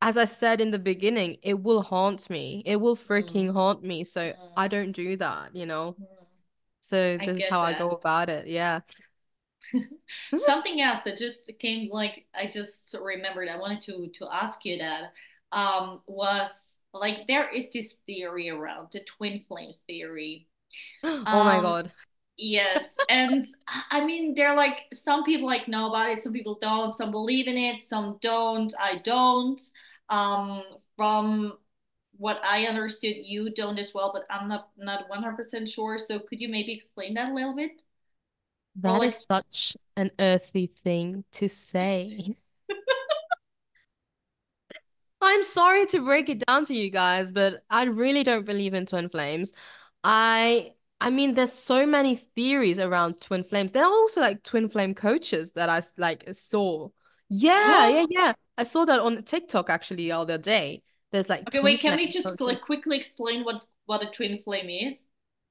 as I said in the beginning, it will haunt me. It will
Mm,
freaking haunt me. So I
mm,
don't do that, you know?
mm.
So this is how I go about it. Yeah.
Something else that just came like I just remembered I wanted to to ask you that um was like there is this theory around the twin flames theory.
Oh my
Um
God.
yes, and I mean they're like some people like know about it, some people don't, some believe in it, some don't. I don't. Um from what I understood you don't as well, but I'm not not 100% sure. So could you maybe explain that a little bit?
That
like
is such an earthy thing to say. I'm sorry to break it down to you guys, but I really don't believe in twin flames. I I mean, there's so many theories around twin flames. There are also like twin flame coaches that I like saw. Yeah,
what?
yeah, yeah. I saw that on TikTok actually the other day. There's like
Okay, wait, can we just like quickly explain what what a twin flame is?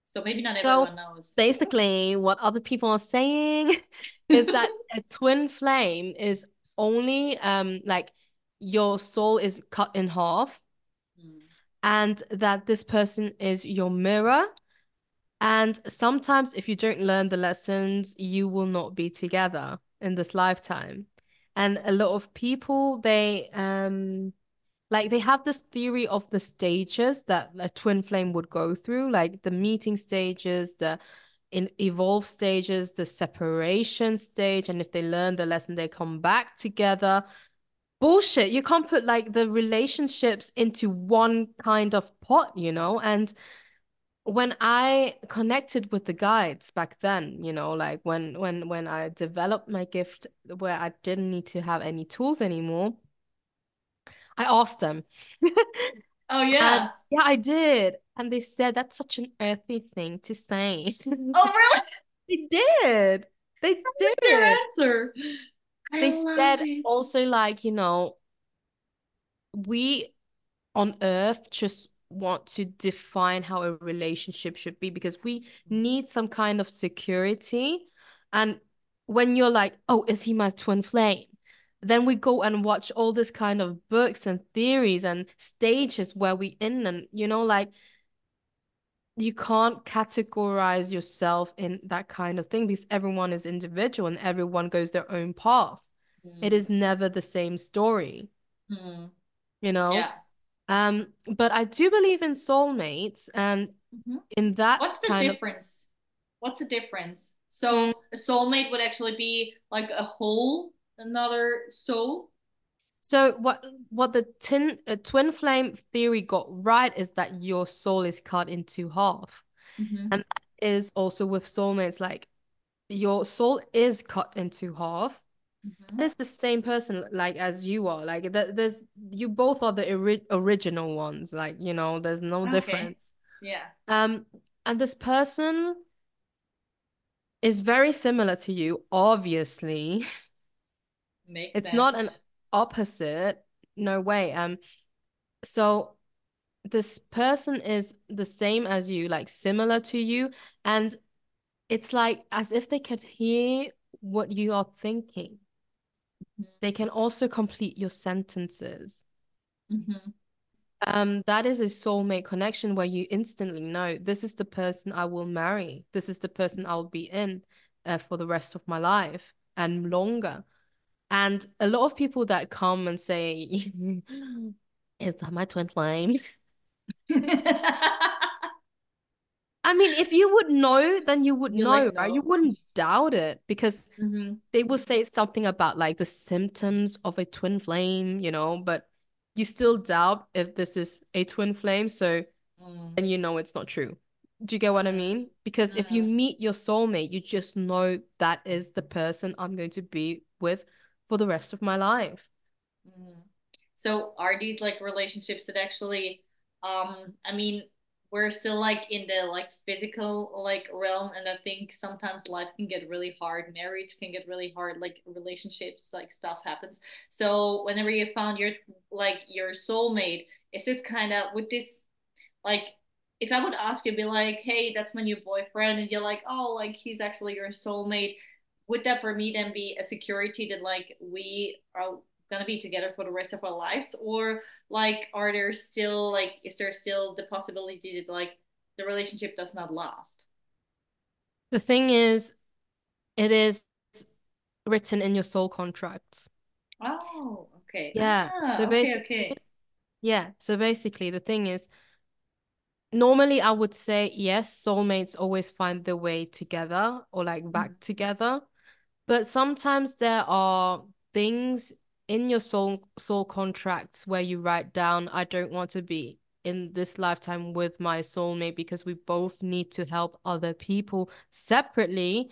So maybe not
So
everyone knows.
basically, what other people are saying is that a twin flame is only um like your soul is cut in half,
Mm.
and that this person is your mirror. And sometimes, if you don't learn the lessons, you will not be together in this lifetime. And a lot of people, they um like they have this theory of the stages that a twin flame would go through, like the meeting stages, the in evolve stages, the separation stage, and if they learn the lesson, they come back together. Bullshit. You can't put like the relationships into one kind of pot, you know? And when I connected with the guides back then, you know, like when when when I developed my gift where I didn't need to have any tools anymore, I asked them.
oh yeah.
And, yeah, I did. And they said that's such an earthy thing to say.
Oh really?
they did. They did.
Their answer.
I they said it. also like, you know, we on earth just want to define how a relationship should be because we need some kind of security. And when you're like, oh, is he my twin flame? Then we go and watch all this kind of books and theories and stages where we in and you know, like you can't categorize yourself in that kind of thing because everyone is individual and everyone goes their own path. Mm. It is never the same story. Mm. You know?
Yeah.
Um, but I do believe in soulmates, and mm-hmm. in that.
What's the difference? Of... What's the difference? So mm. a soulmate would actually be like a whole, another soul.
So what what the tin uh, twin flame theory got right is that your soul is cut into half, mm-hmm. and that is also with soulmates. Like your soul is cut into half, Mm-hmm. There's the same person like as you are. Like that there's you both are the ori- original ones. Like, you know, there's no okay. difference.
Yeah.
Um and this person is very similar to you, obviously.
Makes
it's
sense.
not an opposite. No way. Um so this person is the same as you, like similar to you, and it's like as if they could hear what you are thinking. They can also complete your sentences.
Mm-hmm.
Um, that is a soulmate connection where you instantly know this is the person I will marry. This is the person I'll be in uh, for the rest of my life and longer. And a lot of people that come and say, "Is that my twin flame?" I mean, if you would know, then you would know, like, right? You wouldn't doubt it because
mm-hmm.
they will say something about like the symptoms of a twin flame, you know, but you still doubt if this is a twin flame. So
mm.
then you know it's not true. Do you get what I mean? Because mm-hmm. if you mm-hmm. meet your soulmate, you just know that is the person I'm going to be with for the rest of my life.
Mm. So are these like relationships that actually um I mean we're still like in the like physical like realm and i think sometimes life can get really hard marriage can get really hard like relationships like stuff happens so whenever you found your like your soulmate is this kind of with this like if i would ask you be like hey that's my new boyfriend and you're like oh like he's actually your soulmate would that for me then be a security that like we are gonna be together for the rest of our lives? Or like are there still like is there still the possibility that like the relationship does not last?
The thing is it is written in your soul contracts.
Oh okay.
Yeah
ah, so basically okay, okay.
yeah so basically the thing is normally i would say yes soulmates always find their way together or like back mm-hmm. together but sometimes there are things in your soul soul contracts where you write down I don't want to be in this lifetime with my soulmate because we both need to help other people separately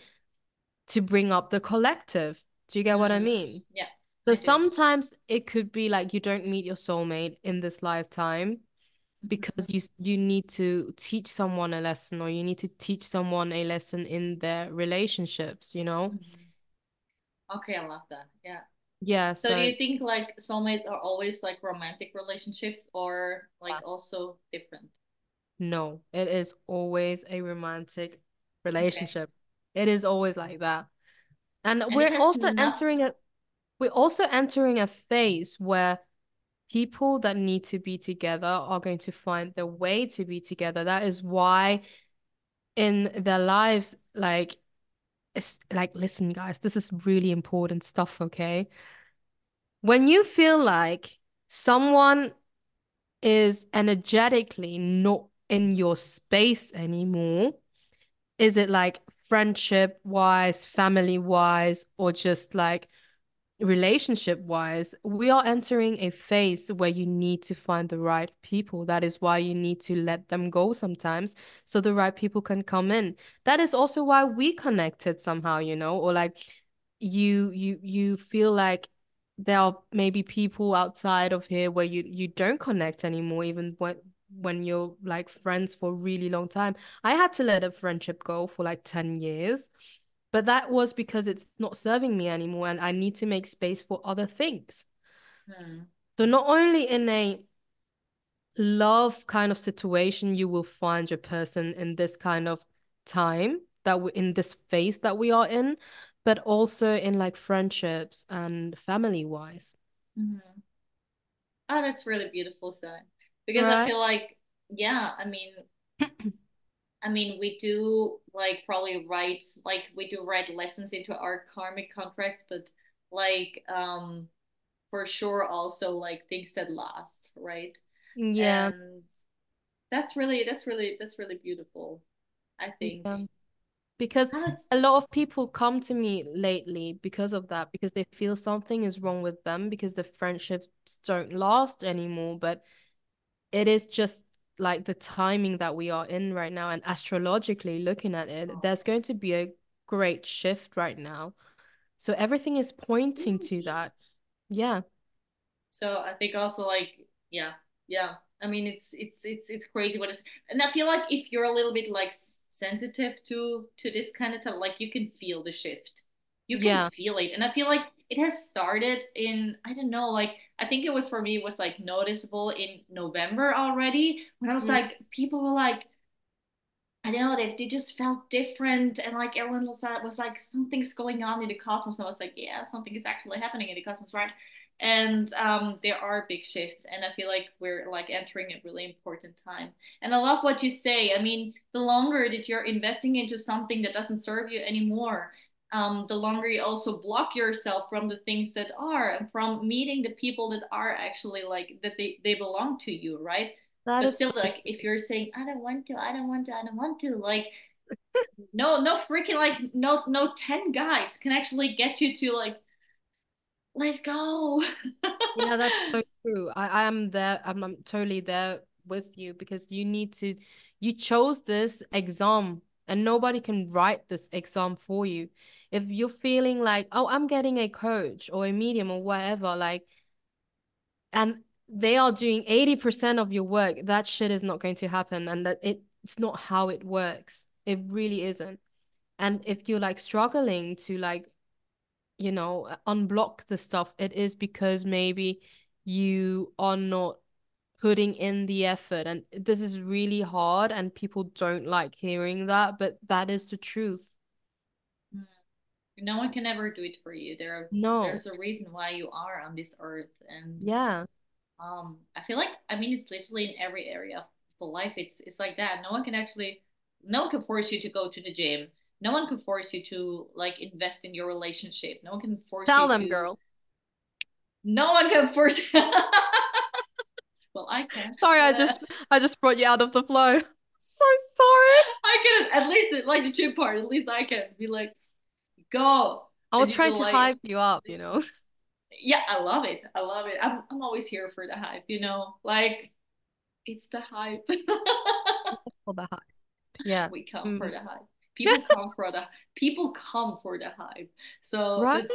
to bring up the collective. Do you get what I mm, mean?
Yeah.
So sometimes it could be like you don't meet your soulmate in this lifetime mm-hmm. because you you need to teach someone a lesson or you need to teach someone a lesson in their relationships, you know?
Mm-hmm. Okay, I love that. Yeah.
Yeah.
So, so do you think like soulmates are always like romantic relationships or like also different?
No, it is always a romantic relationship. Okay. It is always like that. And, and we're also entering a we're also entering a phase where people that need to be together are going to find the way to be together. That is why in their lives, like it's like, listen, guys, this is really important stuff, okay? When you feel like someone is energetically not in your space anymore, is it like friendship wise, family wise, or just like relationship wise, we are entering a phase where you need to find the right people. That is why you need to let them go sometimes so the right people can come in. That is also why we connected somehow, you know, or like you you you feel like there are maybe people outside of here where you you don't connect anymore even when when you're like friends for a really long time. I had to let a friendship go for like 10 years, but that was because it's not serving me anymore and I need to make space for other things. Hmm. So not only in a love kind of situation you will find your person in this kind of time that we're in this phase that we are in, but also in like friendships and family wise.
Mm-hmm. Oh, that's really beautiful said because right. I feel like yeah, I mean I mean we do like probably write like we do write lessons into our karmic contracts, but like um for sure also like things that last, right?
Yeah. And
that's really that's really that's really beautiful. I think. Yeah.
Because a lot of people come to me lately because of that, because they feel something is wrong with them because the friendships don't last anymore. But it is just like the timing that we are in right now and astrologically looking at it there's going to be a great shift right now. So everything is pointing to that. Yeah.
So i think also like yeah yeah. I mean it's it's it's it's crazy what is and i feel like if you're a little bit like sensitive to to this kind of stuff like you can feel the shift. You can yeah. feel it. And i feel like it has started in i don't know like i think it was for me it was like noticeable in november already when i was mm. like people were like I don't know, they, they just felt different and like everyone was, uh, was like something's going on in the cosmos. And I was like, yeah, something is actually happening in the cosmos, right? And um, there are big shifts, and I feel like we're like entering a really important time. And I love what you say. I mean, the longer that you're investing into something that doesn't serve you anymore, um, the longer you also block yourself from the things that are and from meeting the people that are actually like that they, they belong to you right? That but still like if you're saying i don't want to i don't want to i don't want to like no no freaking like no no 10 guides can actually get you to like let's go.
Yeah that's so true. I i am there I'm, I'm totally there with you because you need to you chose this exam and nobody can write this exam for you. If you're feeling like oh i'm getting a coach or a medium or whatever like and they are doing 80% of your work that shit is not going to happen and that it, it's not how it works. It really isn't. And if you're like struggling to like you know unblock the stuff it is because maybe you are not putting in the effort and this is really hard and people don't like hearing that but that is the truth.
No one can ever do it for you. There are, no. there's a reason why you are on this earth and
yeah.
um i feel like i mean it's literally in every area of life. It's it's like that. No one can actually no one can force you to go to the gym. No one can force you to like invest in your relationship. No one can force
tell
you
them
to...
girl.
No one can force well i can
sorry i just i just brought you out of the flow so sorry
i can at least like the gym part at least i can be like go.
I was trying to like, hype you up, you know.
Yeah, I love it. I love it. I'm I'm always here for the hype, you know. Like it's the hype.
for the hype. Yeah.
We come mm. for the hype. People come for the people come for the hype. So right?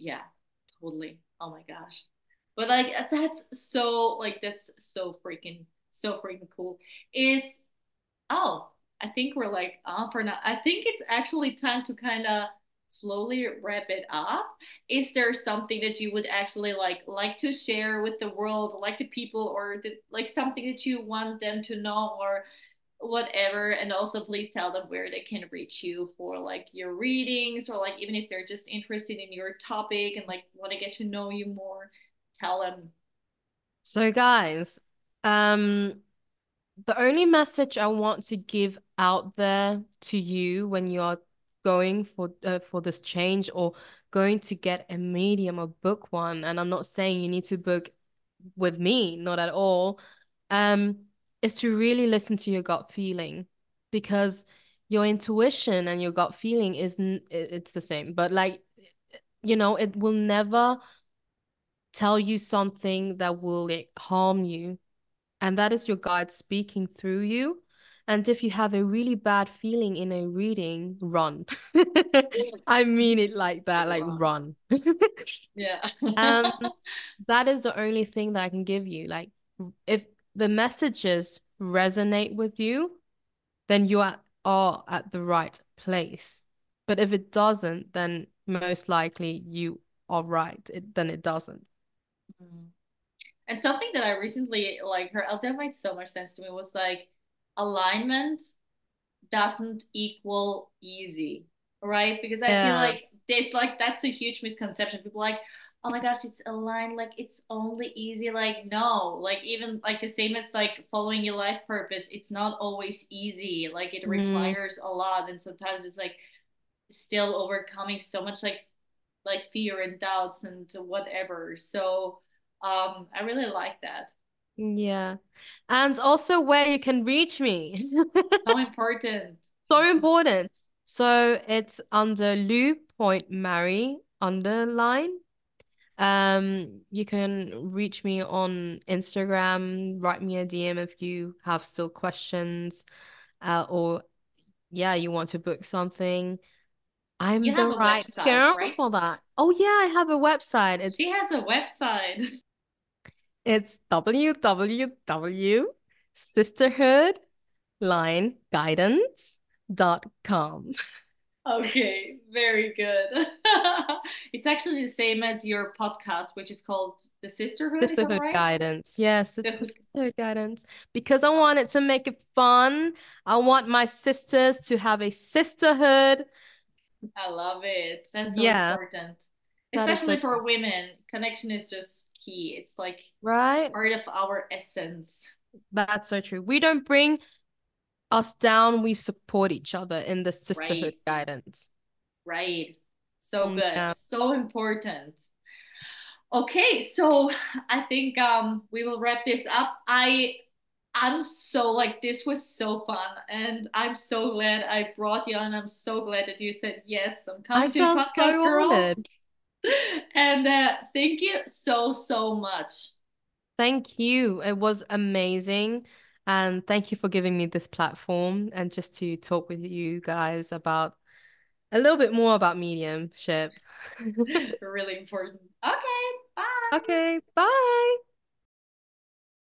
yeah, totally. Oh my gosh. But like that's so like that's so freaking so freaking cool. Is oh, I think we're like on for now. I think it's actually time to kind of slowly wrap it up is there something that you would actually like like to share with the world like the people or the, like something that you want them to know or whatever and also please tell them where they can reach you for like your readings or like even if they're just interested in your topic and like want to get to know you more tell them
so guys um the only message i want to give out there to you when you're going for uh, for this change or going to get a medium or book one and i'm not saying you need to book with me, not at all, um, is to really listen to your gut feeling because your intuition and your gut feeling is it's the same, but like you know, it will never tell you something that will like, harm you. And that is your guide speaking through you. And if you have a really bad feeling in a reading, run. I mean it like that, like run.
yeah.
um, that is the only thing that I can give you. Like, if the messages resonate with you, then you are, are at the right place. But if it doesn't, then most likely you are right. It, then it doesn't.
And something that I recently like her that made so much sense to me was like alignment doesn't equal easy, right? Because I yeah. feel like there's like that's a huge misconception. People like, oh my gosh, it's aligned, like it's only easy. Like, no, like even like the same as like following your life purpose, it's not always easy. Like it mm. requires a lot. And sometimes it's like still overcoming so much like like fear and doubts and whatever. So um I really like that.
Yeah. And also where you can reach me.
so important.
So important. So it's under Luu Point Mary underline. Um, you can reach me on Instagram, write me a DM if you have still questions, uh, or yeah, you want to book something. I'm you the right website, girl right? for that. Oh yeah, I have a website.
It's, she has a website.
It's www.sisterhoodlineguidance.com.
Okay, very good. it's actually the same as your podcast, which is called the Sisterhood.
Sisterhood right? Guidance. Yes, it's the Sisterhood Guidance because I wanted to make it fun. I want my sisters to have a sisterhood.
I love it. That's so yeah. important, especially for women. Connection is just key. It's like
right
part of our essence.
That's so true. We don't bring us down. We support each other in the sisterhood right. guidance.
Right. So mm, good. Yeah. So important. Okay, so I think um we will wrap this up. I I'm so like this was so fun and I'm so glad I brought you on. I'm so glad that you said yes. I'm coming I to podcast so girl. Honored. and uh, thank you so so much.
Thank you. It was amazing. And thank you for giving me this platform and just to talk with you guys about a little bit more about mediumship.
Really important. Okay bye.
Okay bye